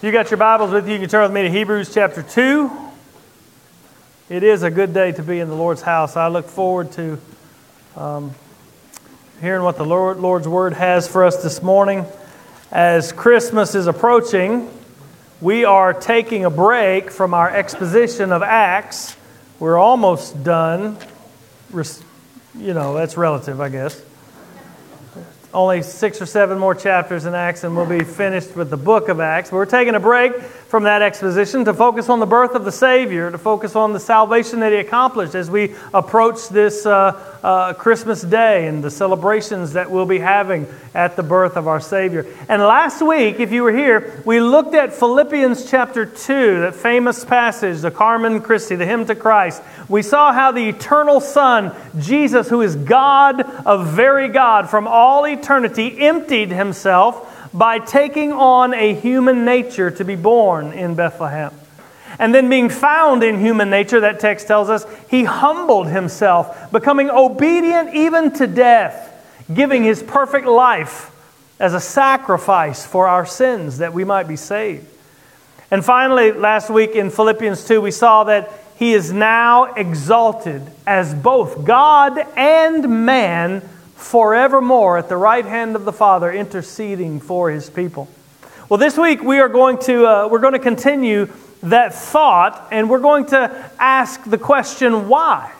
You got your Bibles with you, you can turn with me to Hebrews chapter 2. It is a good day to be in the Lord's house. I look forward to um, hearing what the Lord, Lord's Word has for us this morning. As Christmas is approaching, we are taking a break from our exposition of Acts. We're almost done. You know, that's relative, I guess only six or seven more chapters in Acts, and we'll be finished with the book of Acts. We're taking a break from that exposition to focus on the birth of the Savior, to focus on the salvation that He accomplished as we approach this uh, uh, Christmas Day and the celebrations that we'll be having at the birth of our Savior. And last week, if you were here, we looked at Philippians chapter 2, that famous passage, the Carmen Christi, the hymn to Christ. We saw how the eternal Son, Jesus, who is God of very God from all eternity, emptied himself by taking on a human nature to be born in Bethlehem. And then, being found in human nature, that text tells us, he humbled himself, becoming obedient even to death, giving his perfect life as a sacrifice for our sins that we might be saved. And finally, last week in Philippians 2, we saw that he is now exalted as both God and man forevermore at the right hand of the Father, interceding for his people. Well, this week we are going to, uh, we're going to continue that thought, and we're going to ask the question why?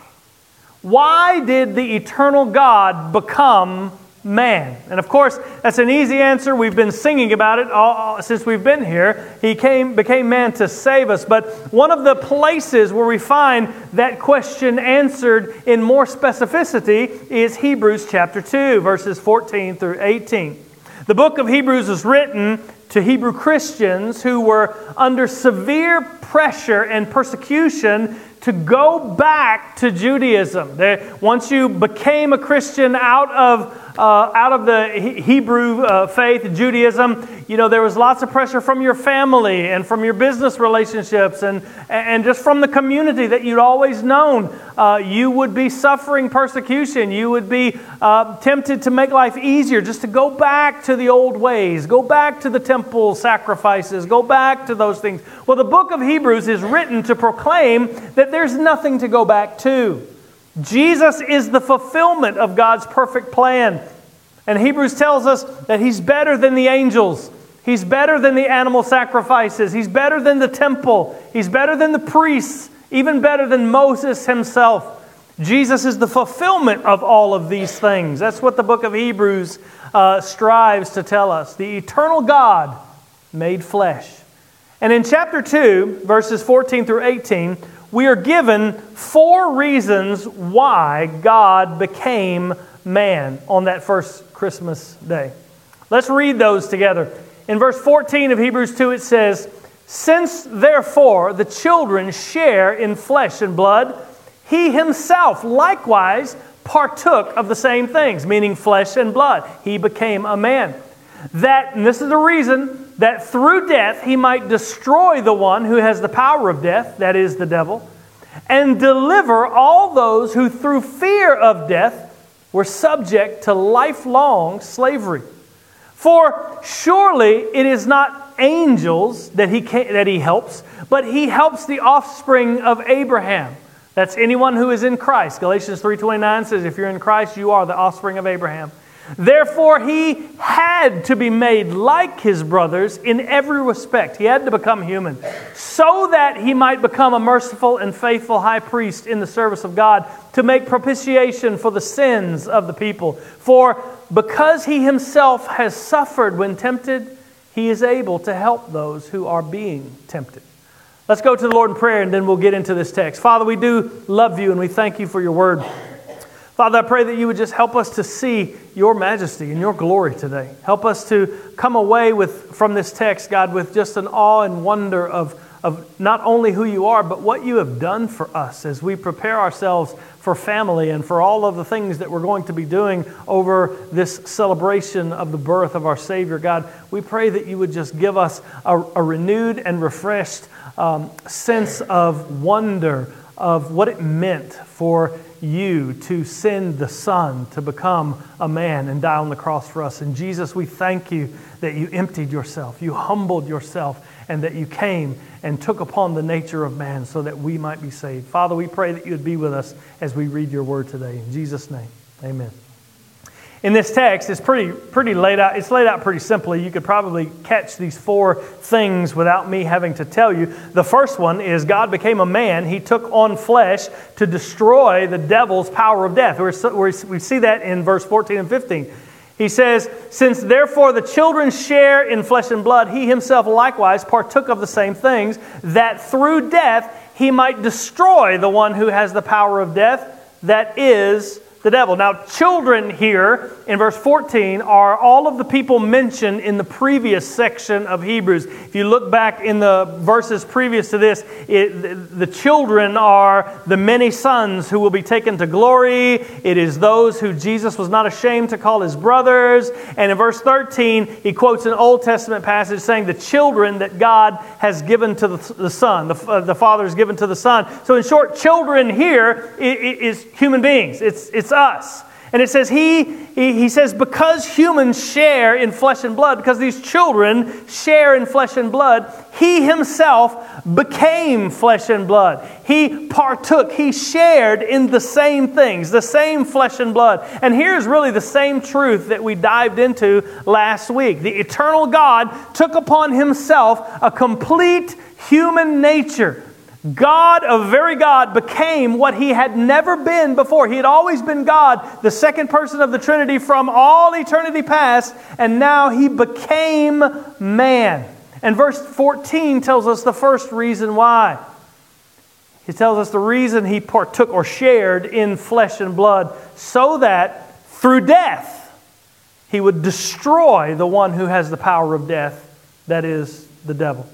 Why did the eternal God become man? And of course, that's an easy answer. We've been singing about it all, since we've been here. He came, became man to save us. But one of the places where we find that question answered in more specificity is Hebrews chapter 2, verses 14 through 18. The book of Hebrews is written to Hebrew Christians who were under severe pressure and persecution to go back to Judaism. They, once you became a Christian out of uh, out of the Hebrew uh, faith, Judaism, you know, there was lots of pressure from your family and from your business relationships and, and just from the community that you'd always known. Uh, you would be suffering persecution. You would be uh, tempted to make life easier, just to go back to the old ways, go back to the temple sacrifices, go back to those things. Well, the book of Hebrews is written to proclaim that there's nothing to go back to. Jesus is the fulfillment of God's perfect plan. And Hebrews tells us that He's better than the angels. He's better than the animal sacrifices. He's better than the temple. He's better than the priests, even better than Moses himself. Jesus is the fulfillment of all of these things. That's what the book of Hebrews uh, strives to tell us. The eternal God made flesh. And in chapter 2, verses 14 through 18, we are given four reasons why God became man on that first Christmas day. Let's read those together. In verse 14 of Hebrews 2, it says, Since therefore the children share in flesh and blood, he himself likewise partook of the same things, meaning flesh and blood. He became a man. That, and this is the reason, that through death he might destroy the one who has the power of death, that is the devil, and deliver all those who through fear of death were subject to lifelong slavery. For surely it is not angels that he, can, that he helps, but he helps the offspring of Abraham. That's anyone who is in Christ. Galatians 3:29 says if you're in Christ you are the offspring of Abraham. Therefore, he had to be made like his brothers in every respect. He had to become human so that he might become a merciful and faithful high priest in the service of God to make propitiation for the sins of the people. For because he himself has suffered when tempted, he is able to help those who are being tempted. Let's go to the Lord in prayer and then we'll get into this text. Father, we do love you and we thank you for your word. Father, I pray that you would just help us to see your majesty and your glory today. Help us to come away with, from this text, God, with just an awe and wonder of, of not only who you are, but what you have done for us as we prepare ourselves for family and for all of the things that we're going to be doing over this celebration of the birth of our Savior. God, we pray that you would just give us a, a renewed and refreshed um, sense of wonder of what it meant for you to send the Son to become a man and die on the cross for us. And Jesus, we thank you that you emptied yourself, you humbled yourself, and that you came and took upon the nature of man so that we might be saved. Father, we pray that you would be with us as we read your word today. In Jesus' name, amen in this text it's pretty, pretty laid out it's laid out pretty simply. You could probably catch these four things without me having to tell you. The first one is god became a man. He took on flesh to destroy the devil's power of death. We we see that in verse 14 and 15 he says since therefore the children share in flesh and blood he himself likewise partook of the same things that through death he might destroy the one who has the power of death that is the devil. Now, children here in verse 14 are all of the people mentioned in the previous section of Hebrews. If you look back in the verses previous to this, it, the children are the many sons who will be taken to glory. It is those who Jesus was not ashamed to call his brothers. And in verse 13, he quotes an Old Testament passage saying, The children that God has given to the, the Son, the, uh, the Father has given to the Son. So, in short, children here is, is human beings. It's, it's it's us. And it says, he, he, he, says, because humans share in flesh and blood, because these children share in flesh and blood, he himself became flesh and blood. He partook, he shared in the same things, the same flesh and blood. And here's really the same truth that we dived into last week. The eternal God took upon himself a complete human nature God, a very God, became what he had never been before. He had always been God, the second person of the Trinity from all eternity past, and now he became man. And verse 14 tells us the first reason why. He tells us the reason he partook or shared in flesh and blood, so that through death he would destroy the one who has the power of death, that is, the devil.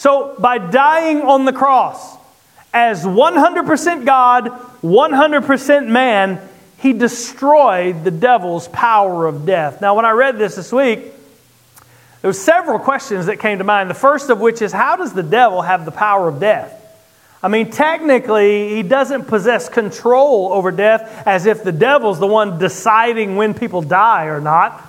So, by dying on the cross, as 100% God, 100% man, he destroyed the devil's power of death. Now, when I read this this week, there were several questions that came to mind. The first of which is how does the devil have the power of death? I mean, technically, he doesn't possess control over death as if the devil's the one deciding when people die or not.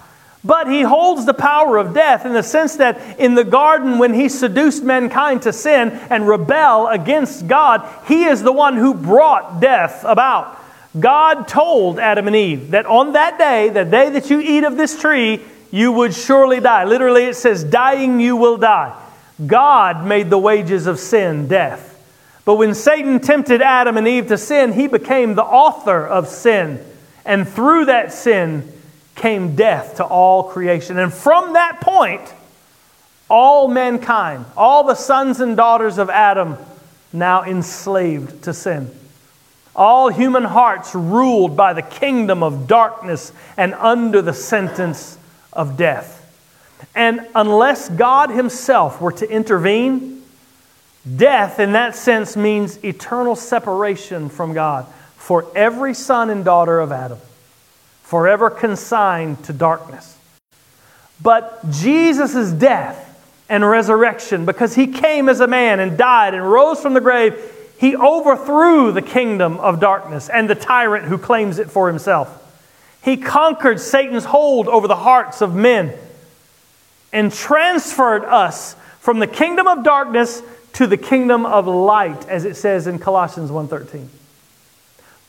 But he holds the power of death in the sense that in the garden, when he seduced mankind to sin and rebel against God, he is the one who brought death about. God told Adam and Eve that on that day, the day that you eat of this tree, you would surely die. Literally, it says, dying you will die. God made the wages of sin death. But when Satan tempted Adam and Eve to sin, he became the author of sin. And through that sin, came death to all creation. And from that point, all mankind, all the sons and daughters of Adam, now enslaved to sin. All human hearts ruled by the kingdom of darkness and under the sentence of death. And unless God Himself were to intervene, death in that sense means eternal separation from God for every son and daughter of Adam forever consigned to darkness. But Jesus' death and resurrection, because he came as a man and died and rose from the grave, he overthrew the kingdom of darkness and the tyrant who claims it for himself. He conquered Satan's hold over the hearts of men and transferred us from the kingdom of darkness to the kingdom of light as it says in Colossians 1:13.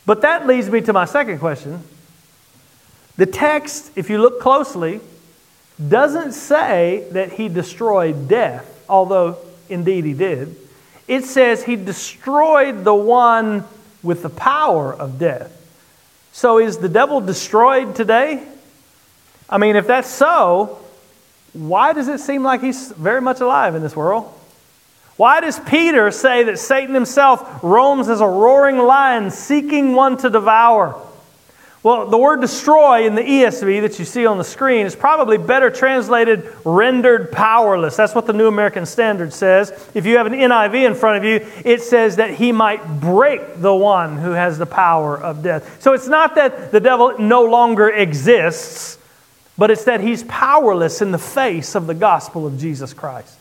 But that leads me to my second question. The text, if you look closely, doesn't say that he destroyed death, although indeed he did. It says he destroyed the one with the power of death. So is the devil destroyed today? I mean, if that's so, why does it seem like he's very much alive in this world? Why does Peter say that Satan himself roams as a roaring lion seeking one to devour? Well, the word destroy in the ESV that you see on the screen is probably better translated rendered powerless. That's what the New American Standard says. If you have an NIV in front of you, it says that he might break the one who has the power of death. So it's not that the devil no longer exists, but it's that he's powerless in the face of the gospel of Jesus Christ.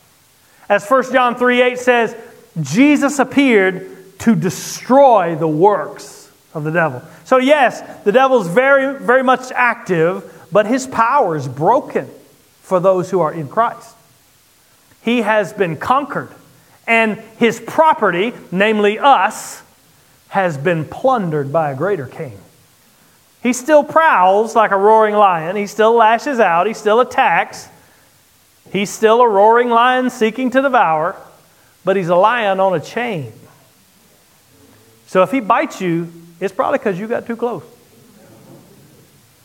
As 1 John 3 8 says, Jesus appeared to destroy the works of the devil. So, yes, the devil's very, very much active, but his power is broken for those who are in Christ. He has been conquered, and his property, namely us, has been plundered by a greater king. He still prowls like a roaring lion. He still lashes out. He still attacks. He's still a roaring lion seeking to devour, but he's a lion on a chain. So if he bites you, it's probably because you got too close.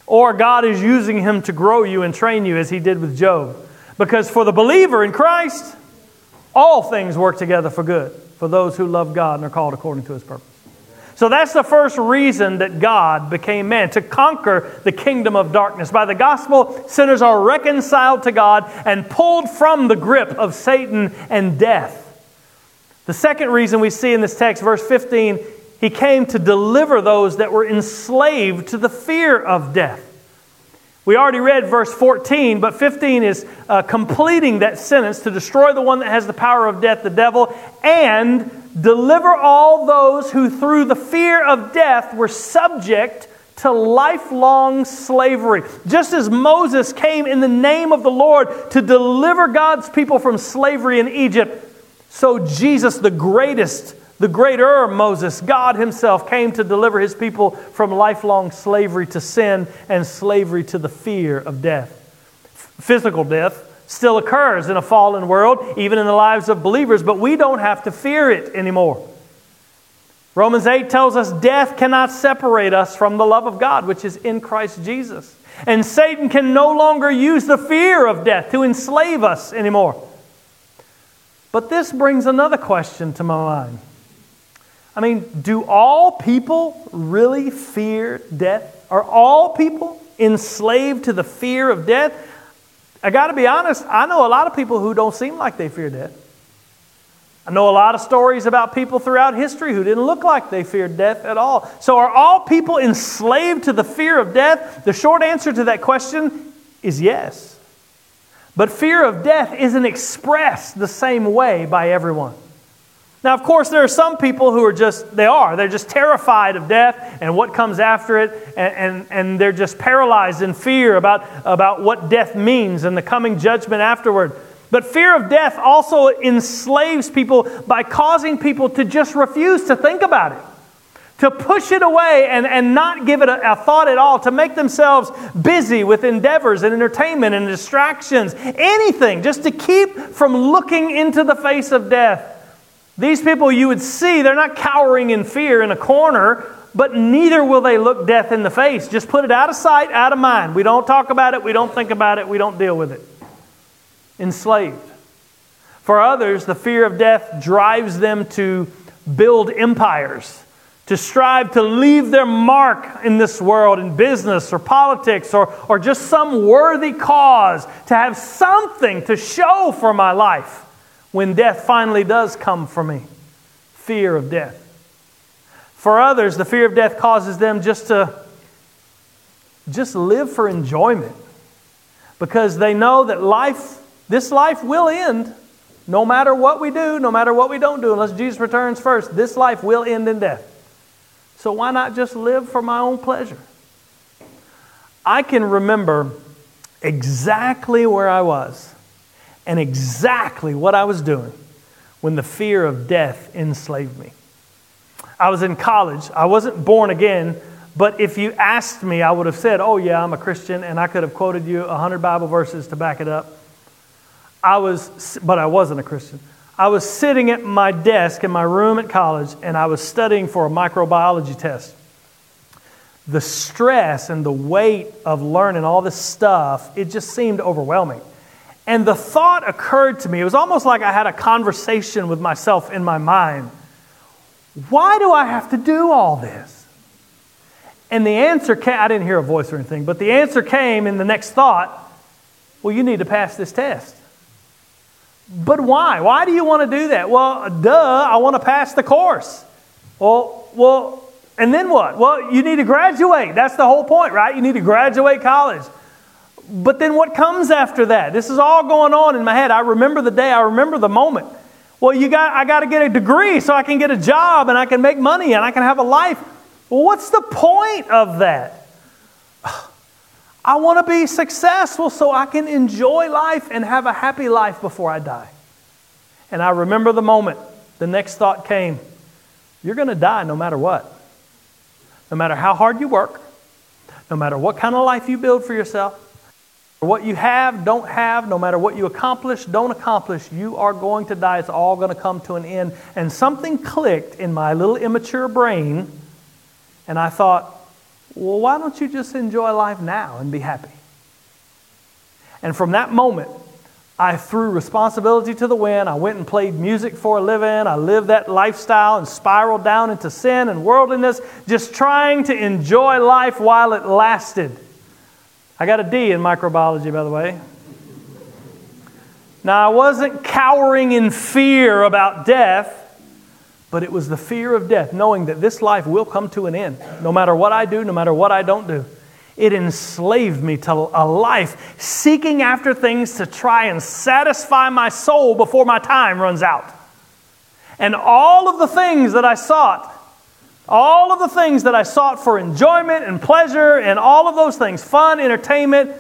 Or God is using him to grow you and train you as he did with Job. Because for the believer in Christ, all things work together for good for those who love God and are called according to his purpose. So that's the first reason that God became man, to conquer the kingdom of darkness. By the gospel, sinners are reconciled to God and pulled from the grip of Satan and death. The second reason we see in this text, verse 15, he came to deliver those that were enslaved to the fear of death. We already read verse 14, but 15 is uh, completing that sentence to destroy the one that has the power of death, the devil, and deliver all those who through the fear of death were subject to lifelong slavery. Just as Moses came in the name of the Lord to deliver God's people from slavery in Egypt, so Jesus, the greatest, the greater Moses, God Himself, came to deliver His people from lifelong slavery to sin and slavery to the fear of death. Physical death, still occurs in a fallen world, even in the lives of believers, but we don't have to fear it anymore. Romans 8 tells us death cannot separate us from the love of God, which is in Christ Jesus. And Satan can no longer use the fear of death to enslave us anymore. But this brings another question to my mind. I mean, do all people really fear death? Are all people enslaved to the fear of death? I got to be honest, I know a lot of people who don't seem like they fear death. I know a lot of stories about people throughout history who didn't look like they feared death at all. So, are all people enslaved to the fear of death? The short answer to that question is yes. But fear of death isn't expressed the same way by everyone. Now, of course, there are some people who are just, they are, they're just terrified of death and what comes after it, and, and, and they're just paralyzed in fear about, about what death means and the coming judgment afterward. But fear of death also enslaves people by causing people to just refuse to think about it, to push it away and, and not give it a, a thought at all, to make themselves busy with endeavors and entertainment and distractions, anything, just to keep from looking into the face of death. These people you would see, they're not cowering in fear in a corner, but neither will they look death in the face. Just put it out of sight, out of mind. We don't talk about it, we don't think about it, we don't deal with it. Enslaved. For others, the fear of death drives them to build empires, to strive to leave their mark in this world, in business or politics or, or just some worthy cause, to have something to show for my life when death finally does come for me fear of death. For others, the fear of death causes them just to just live for enjoyment because they know that life, this life will end no matter what we do, no matter what we don't do, unless Jesus returns first. This life will end in death. So why not just live for my own pleasure? I can remember exactly where I was and exactly what I was doing when the fear of death enslaved me. I was in college. I wasn't born again, but if you asked me, I would have said, Oh, yeah, I'm a Christian, and I could have quoted you 100 Bible verses to back it up. I was, but I wasn't a Christian. I was sitting at my desk in my room at college, and I was studying for a microbiology test. The stress and the weight of learning all this stuff, it just seemed overwhelming. And the thought occurred to me, it was almost like I had a conversation with myself in my mind. Why do I have to do all this? And the answer came, I didn't hear a voice or anything, but the answer came in the next thought well, you need to pass this test. But why? Why do you want to do that? Well, duh, I want to pass the course. Well, well, and then what? Well, you need to graduate. That's the whole point, right? You need to graduate college. But then what comes after that? This is all going on in my head. I remember the day, I remember the moment. Well, you got I got to get a degree so I can get a job and I can make money and I can have a life. Well, what's the point of that? I want to be successful so I can enjoy life and have a happy life before I die. And I remember the moment the next thought came you're going to die no matter what. No matter how hard you work, no matter what kind of life you build for yourself, what you have, don't have, no matter what you accomplish, don't accomplish, you are going to die. It's all going to come to an end. And something clicked in my little immature brain, and I thought, well, why don't you just enjoy life now and be happy? And from that moment, I threw responsibility to the wind. I went and played music for a living. I lived that lifestyle and spiraled down into sin and worldliness, just trying to enjoy life while it lasted. I got a D in microbiology, by the way. Now, I wasn't cowering in fear about death, but it was the fear of death, knowing that this life will come to an end, no matter what I do, no matter what I don't do. It enslaved me to a life seeking after things to try and satisfy my soul before my time runs out. And all of the things that I sought, all of the things that I sought for enjoyment and pleasure and all of those things, fun, entertainment,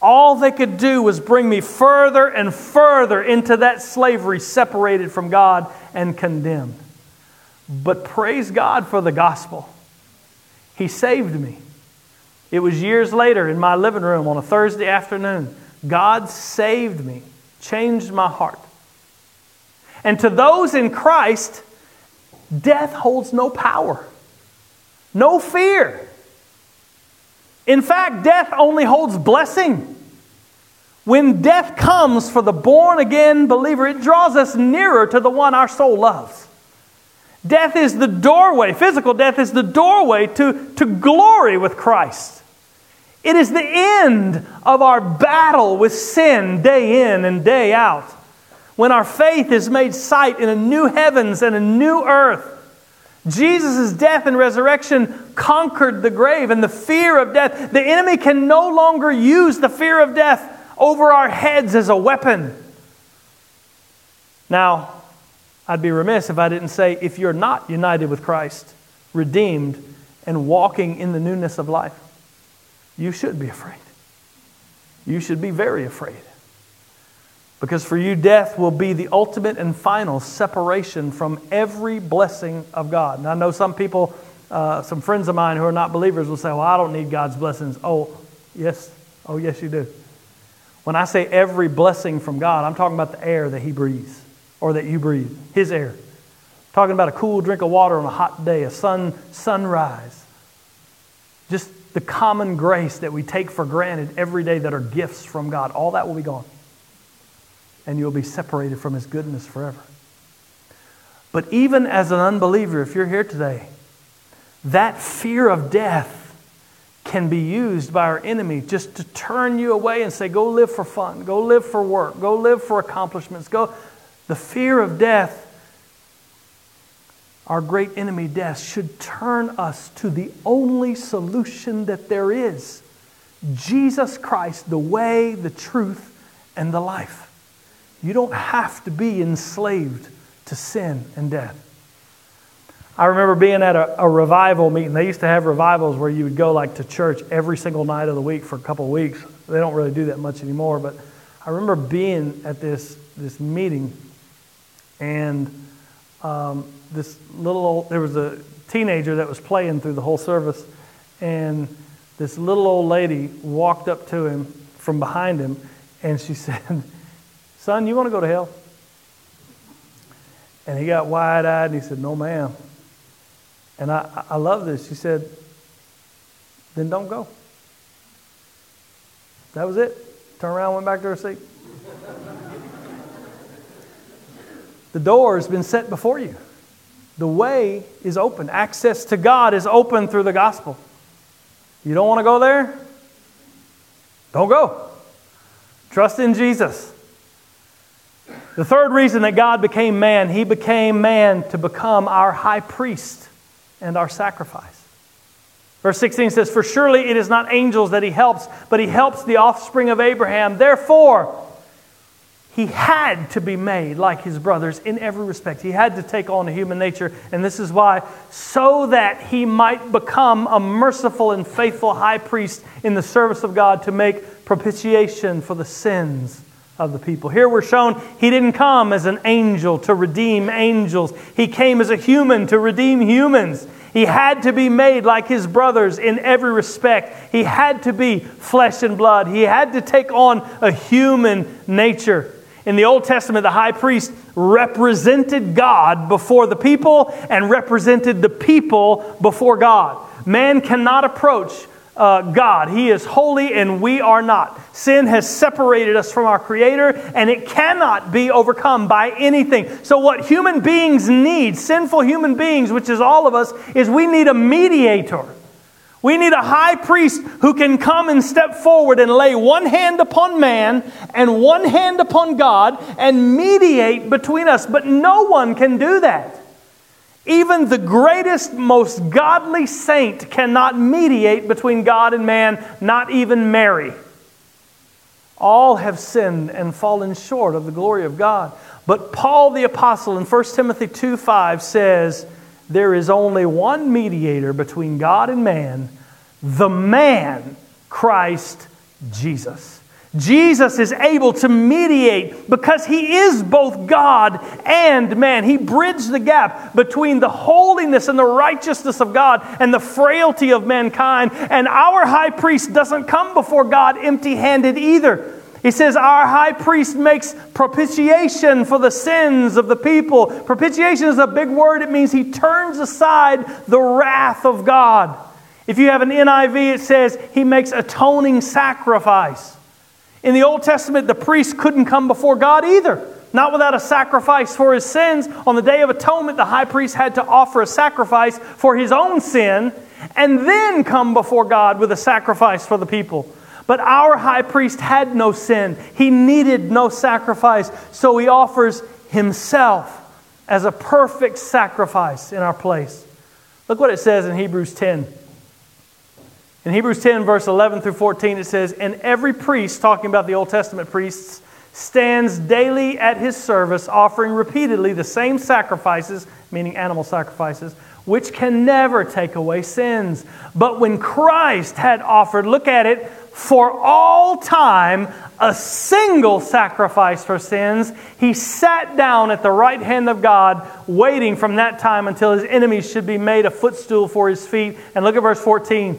all they could do was bring me further and further into that slavery, separated from God and condemned. But praise God for the gospel. He saved me. It was years later in my living room on a Thursday afternoon. God saved me, changed my heart. And to those in Christ, death holds no power, no fear. In fact, death only holds blessing. When death comes for the born again believer, it draws us nearer to the one our soul loves. Death is the doorway, physical death is the doorway to, to glory with Christ. It is the end of our battle with sin day in and day out. When our faith is made sight in a new heavens and a new earth. Jesus' death and resurrection conquered the grave and the fear of death. The enemy can no longer use the fear of death over our heads as a weapon. Now, I'd be remiss if I didn't say if you're not united with Christ, redeemed, and walking in the newness of life, you should be afraid. You should be very afraid. Because for you, death will be the ultimate and final separation from every blessing of God. And I know some people, uh, some friends of mine who are not believers will say, Well, I don't need God's blessings. Oh, yes. Oh, yes, you do. When I say every blessing from God, I'm talking about the air that He breathes or that you breathe, His air. I'm talking about a cool drink of water on a hot day, a sun sunrise. Just the common grace that we take for granted every day that are gifts from God, all that will be gone. And you'll be separated from His goodness forever. But even as an unbeliever, if you're here today, that fear of death can be used by our enemy just to turn you away and say, go live for fun, go live for work, go live for accomplishments, go. The fear of death our great enemy death should turn us to the only solution that there is Jesus Christ, the way, the truth, and the life. You don't have to be enslaved to sin and death. I remember being at a, a, revival meeting. They used to have revivals where you would go like to church every single night of the week for a couple of weeks. They don't really do that much anymore, but I remember being at this this meeting, and um, this little old, there was a teenager that was playing through the whole service, and this little old lady walked up to him from behind him, and she said, Son, you want to go to hell? And he got wide eyed and he said, No, ma'am. And I, I love this. She said, Then don't go. That was it. Turned around, went back to her seat. the door has been set before you. The way is open. Access to God is open through the gospel. You don't want to go there? Don't go. Trust in Jesus. The third reason that God became man, he became man to become our high priest and our sacrifice. Verse 16 says, For surely it is not angels that he helps, but he helps the offspring of Abraham. Therefore, he had to be made like his brothers in every respect. He had to take on a human nature. And this is why, so that he might become a merciful and faithful high priest in the service of God to make propitiation for the sins of the people. Here we're shown he didn't come as an angel to redeem angels, he came as a human to redeem humans. He had to be made like his brothers in every respect. He had to be flesh and blood. He had to take on a human nature. In the Old Testament, the high priest represented God before the people and represented the people before God. Man cannot approach uh, God. He is holy and we are not. Sin has separated us from our Creator and it cannot be overcome by anything. So, what human beings need, sinful human beings, which is all of us, is we need a mediator. We need a high priest who can come and step forward and lay one hand upon man and one hand upon God and mediate between us. But no one can do that. Even the greatest, most godly saint cannot mediate between God and man, not even Mary. All have sinned and fallen short of the glory of God. But Paul the Apostle in 1 Timothy 2 5 says, there is only one mediator between God and man, the man, Christ Jesus. Jesus is able to mediate because he is both God and man. He bridged the gap between the holiness and the righteousness of God and the frailty of mankind. And our high priest doesn't come before God empty handed either. He says, Our high priest makes propitiation for the sins of the people. Propitiation is a big word, it means he turns aside the wrath of God. If you have an NIV, it says he makes atoning sacrifice. In the Old Testament, the priest couldn't come before God either, not without a sacrifice for his sins. On the Day of Atonement, the high priest had to offer a sacrifice for his own sin and then come before God with a sacrifice for the people. But our high priest had no sin. He needed no sacrifice. So he offers himself as a perfect sacrifice in our place. Look what it says in Hebrews 10. In Hebrews 10, verse 11 through 14, it says, And every priest, talking about the Old Testament priests, stands daily at his service, offering repeatedly the same sacrifices, meaning animal sacrifices, which can never take away sins. But when Christ had offered, look at it, for all time a single sacrifice for sins, he sat down at the right hand of God, waiting from that time until his enemies should be made a footstool for his feet. And look at verse 14.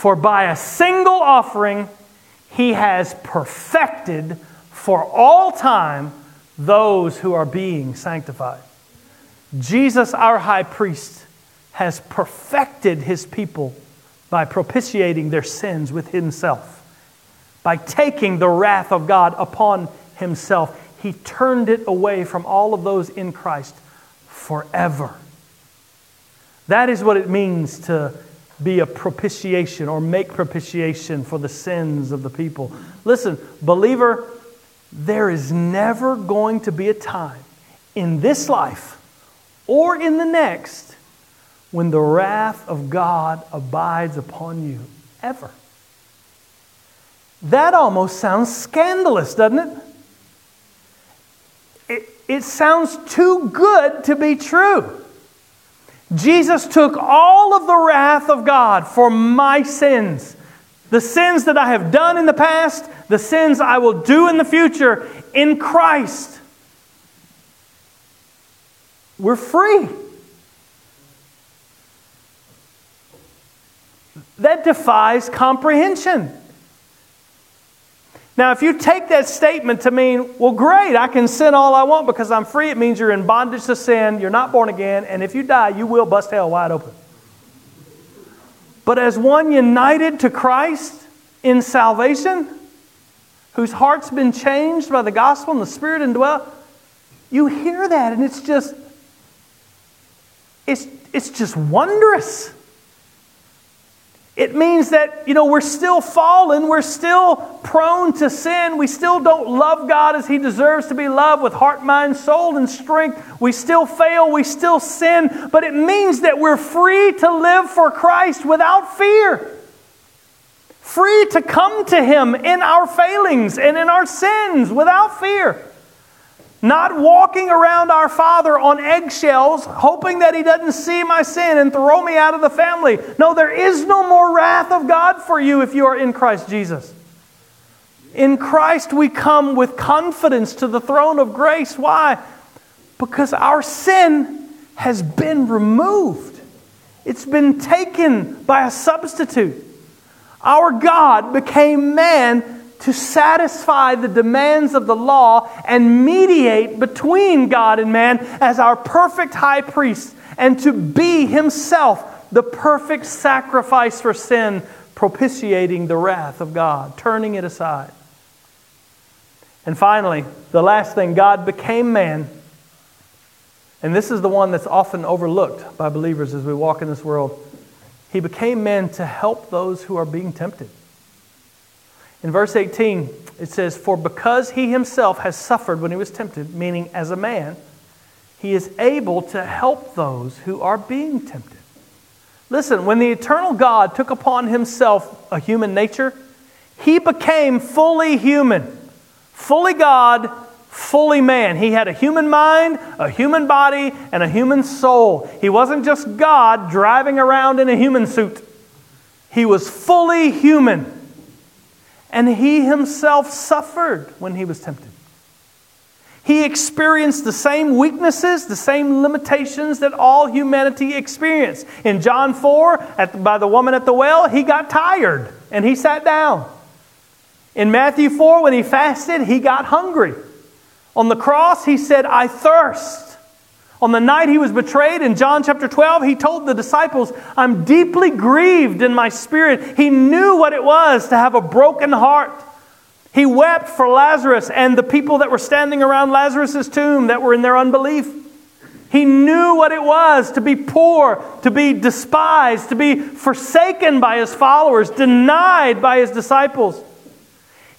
For by a single offering he has perfected for all time those who are being sanctified. Jesus, our high priest, has perfected his people by propitiating their sins with himself. By taking the wrath of God upon himself, he turned it away from all of those in Christ forever. That is what it means to be a propitiation or make propitiation for the sins of the people. Listen, believer, there is never going to be a time in this life or in the next when the wrath of God abides upon you, ever. That almost sounds scandalous, doesn't it? It, it sounds too good to be true. Jesus took all of the wrath of God for my sins. The sins that I have done in the past, the sins I will do in the future in Christ. We're free. That defies comprehension. Now, if you take that statement to mean, well, great, I can sin all I want because I'm free, it means you're in bondage to sin, you're not born again, and if you die, you will bust hell wide open. But as one united to Christ in salvation, whose heart's been changed by the gospel and the Spirit indwelt, you hear that and it's just, it's, it's just wondrous. It means that, you know, we're still fallen. We're still prone to sin. We still don't love God as He deserves to be loved with heart, mind, soul, and strength. We still fail. We still sin. But it means that we're free to live for Christ without fear. Free to come to Him in our failings and in our sins without fear. Not walking around our Father on eggshells, hoping that He doesn't see my sin and throw me out of the family. No, there is no more wrath of God for you if you are in Christ Jesus. In Christ, we come with confidence to the throne of grace. Why? Because our sin has been removed, it's been taken by a substitute. Our God became man to satisfy the demands of the law and mediate between God and man as our perfect high priest, and to be himself the perfect sacrifice for sin, propitiating the wrath of God, turning it aside. And finally, the last thing God became man. And this is the one that's often overlooked by believers as we walk in this world. He became man to help those who are being tempted. In verse 18, it says, For because he himself has suffered when he was tempted, meaning as a man, he is able to help those who are being tempted. Listen, when the eternal God took upon himself a human nature, he became fully human, fully God, fully man. He had a human mind, a human body, and a human soul. He wasn't just God driving around in a human suit, he was fully human. And he himself suffered when he was tempted. He experienced the same weaknesses, the same limitations that all humanity experienced. In John 4, at, by the woman at the well, he got tired and he sat down. In Matthew 4, when he fasted, he got hungry. On the cross, he said, I thirst. On the night he was betrayed in John chapter 12, he told the disciples, I'm deeply grieved in my spirit. He knew what it was to have a broken heart. He wept for Lazarus and the people that were standing around Lazarus' tomb that were in their unbelief. He knew what it was to be poor, to be despised, to be forsaken by his followers, denied by his disciples.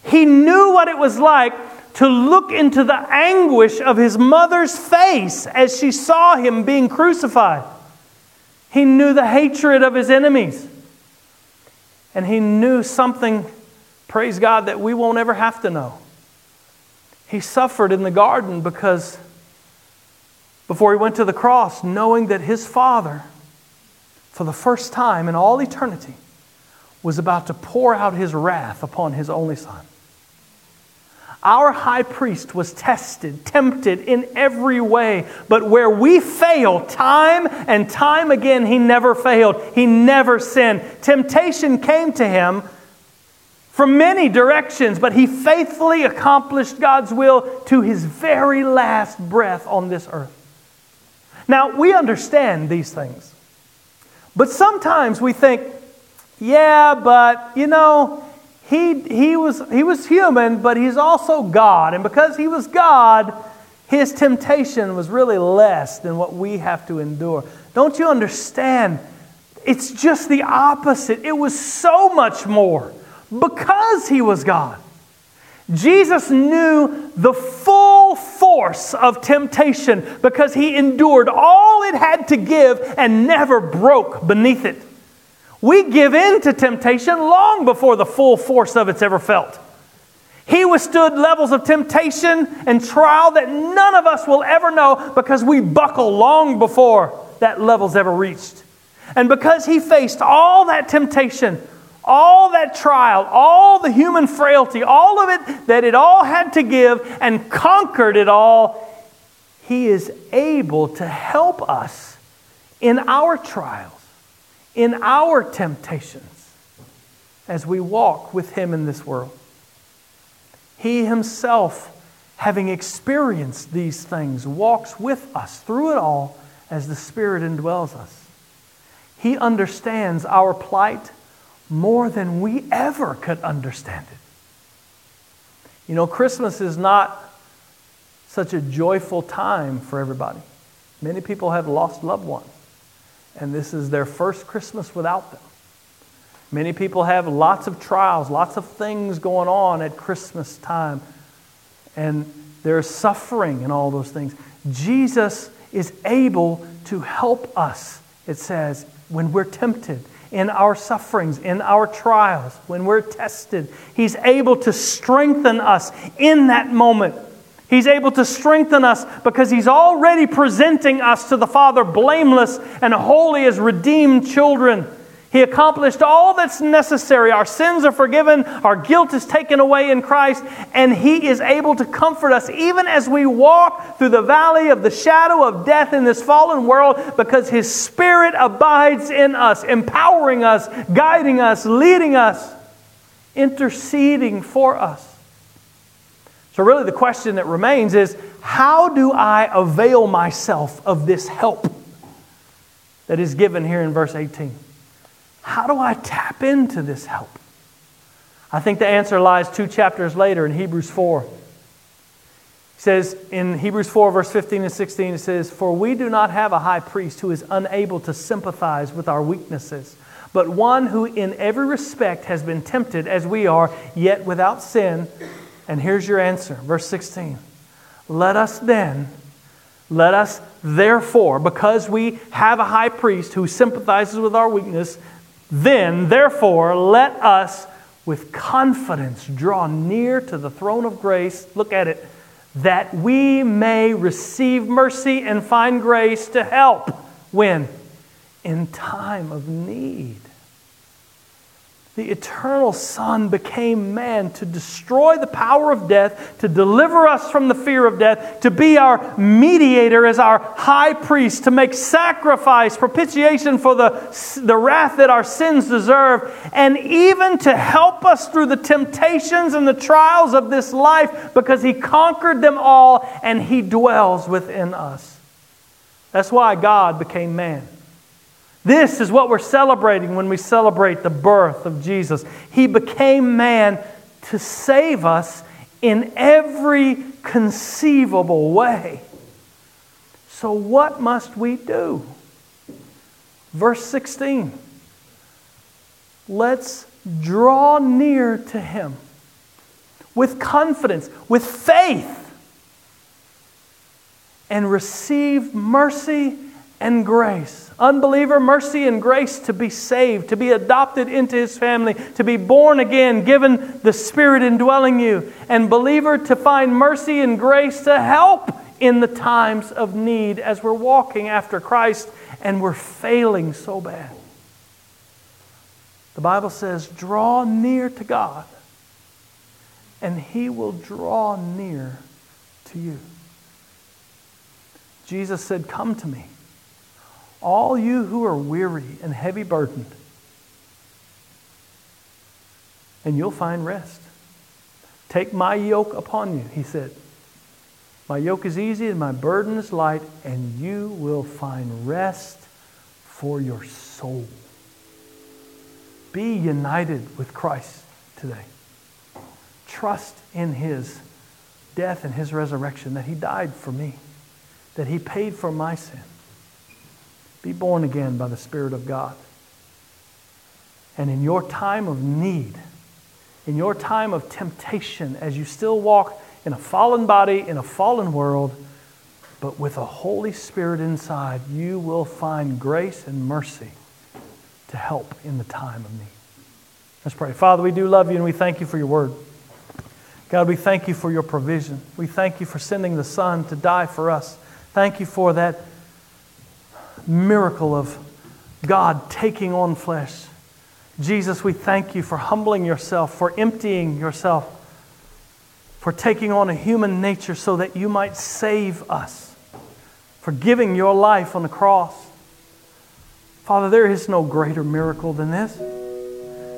He knew what it was like to look into the anguish of his mother's face as she saw him being crucified. He knew the hatred of his enemies. And he knew something, praise God, that we won't ever have to know. He suffered in the garden because before he went to the cross, knowing that his Father, for the first time in all eternity, was about to pour out his wrath upon his only Son. Our high priest was tested, tempted in every way, but where we fail time and time again, he never failed. He never sinned. Temptation came to him from many directions, but he faithfully accomplished God's will to his very last breath on this earth. Now, we understand these things, but sometimes we think, yeah, but you know, he, he, was, he was human, but he's also God. And because he was God, his temptation was really less than what we have to endure. Don't you understand? It's just the opposite. It was so much more because he was God. Jesus knew the full force of temptation because he endured all it had to give and never broke beneath it. We give in to temptation long before the full force of it's ever felt. He withstood levels of temptation and trial that none of us will ever know because we buckle long before that level's ever reached. And because he faced all that temptation, all that trial, all the human frailty, all of it that it all had to give and conquered it all, he is able to help us in our trials in our temptations as we walk with Him in this world. He Himself, having experienced these things, walks with us through it all as the Spirit indwells us. He understands our plight more than we ever could understand it. You know, Christmas is not such a joyful time for everybody. Many people have lost loved ones and this is their first Christmas without them. Many people have lots of trials, lots of things going on at Christmas time, and there's suffering and all those things. Jesus is able to help us, it says, when we're tempted, in our sufferings, in our trials, when we're tested. He's able to strengthen us in that moment. He's able to strengthen us because He's already presenting us to the Father blameless and holy as redeemed children. He accomplished all that's necessary. Our sins are forgiven, our guilt is taken away in Christ, and He is able to comfort us even as we walk through the valley of the shadow of death in this fallen world because His Spirit abides in us, empowering us, guiding us, leading us, interceding for us. So, really, the question that remains is how do I avail myself of this help that is given here in verse 18? How do I tap into this help? I think the answer lies two chapters later in Hebrews 4. It says in Hebrews 4, verse 15 and 16, it says, For we do not have a high priest who is unable to sympathize with our weaknesses, but one who in every respect has been tempted as we are, yet without sin. And here's your answer, verse 16. Let us then, let us therefore, because we have a high priest who sympathizes with our weakness, then, therefore, let us with confidence draw near to the throne of grace. Look at it. That we may receive mercy and find grace to help when? In time of need. The eternal Son became man to destroy the power of death, to deliver us from the fear of death, to be our mediator as our high priest, to make sacrifice, propitiation for the, the wrath that our sins deserve, and even to help us through the temptations and the trials of this life because he conquered them all and he dwells within us. That's why God became man. This is what we're celebrating when we celebrate the birth of Jesus. He became man to save us in every conceivable way. So, what must we do? Verse 16. Let's draw near to Him with confidence, with faith, and receive mercy and grace Unbeliever, mercy and grace to be saved, to be adopted into his family, to be born again, given the Spirit indwelling you. And believer, to find mercy and grace to help in the times of need as we're walking after Christ and we're failing so bad. The Bible says, draw near to God, and he will draw near to you. Jesus said, Come to me all you who are weary and heavy burdened, and you'll find rest. Take my yoke upon you, he said. My yoke is easy and my burden is light, and you will find rest for your soul. Be united with Christ today. Trust in his death and his resurrection, that he died for me, that he paid for my sin be born again by the Spirit of God. And in your time of need, in your time of temptation, as you still walk in a fallen body, in a fallen world, but with a Holy Spirit inside, you will find grace and mercy to help in the time of need. Let's pray. Father, we do love you and we thank you for your word. God, we thank you for your provision. We thank you for sending the Son to die for us. Thank you for that miracle of God taking on flesh. Jesus, we thank you for humbling yourself, for emptying yourself, for taking on a human nature so that you might save us, for giving your life on the cross. Father, there is no greater miracle than this.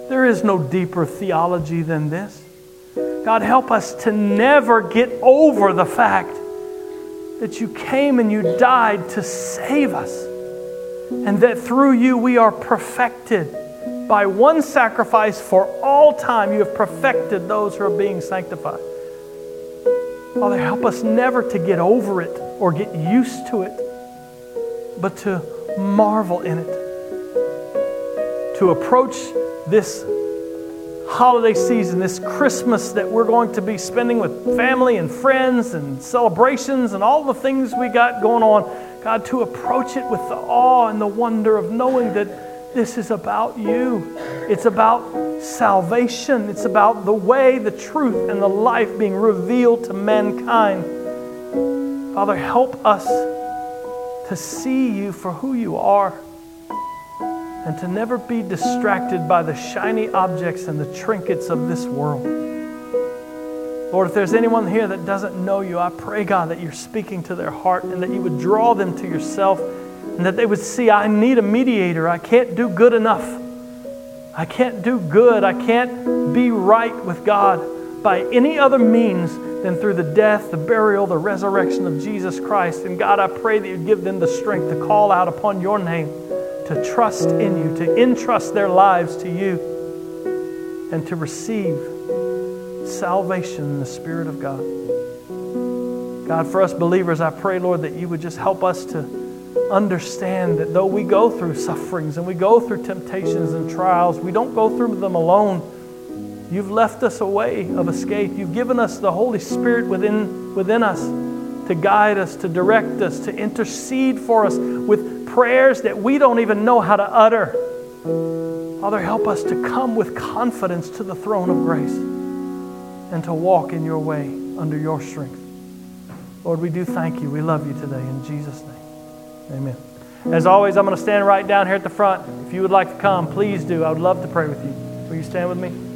There is no deeper theology than this. God, help us to never get over the fact that you came and you died to save us and that through you we are perfected. By one sacrifice for all time, you have perfected those who are being sanctified. Father, help us never to get over it or get used to it, but to marvel in it. To approach this holiday season, this Christmas that we're going to be spending with family and friends and celebrations and all the things we got going on God, to approach it with the awe and the wonder of knowing that this is about you. It's about salvation. It's about the way, the truth, and the life being revealed to mankind. Father, help us to see you for who you are and to never be distracted by the shiny objects and the trinkets of this world. Lord, if there's anyone here that doesn't know you, I pray, God, that you're speaking to their heart and that you would draw them to yourself and that they would see, I need a mediator. I can't do good enough. I can't do good. I can't be right with God by any other means than through the death, the burial, the resurrection of Jesus Christ. And God, I pray that you'd give them the strength to call out upon your name to trust in you, to entrust their lives to you, and to receive salvation in the Spirit of God. God, for us believers, I pray, Lord, that you would just help us to understand that though we go through sufferings and we go through temptations and trials, we don't go through them alone. You've left us a way of escape. You've given us the Holy Spirit within, within us to guide us, to direct us, to intercede for us with prayers that we don't even know how to utter. Father, help us to come with confidence to the throne of grace and to walk in your way under your strength. Lord, we do thank you. We love you today in Jesus' name. Amen. As always, I'm going to stand right down here at the front. If you would like to come, please do. I would love to pray with you. Will you stand with me?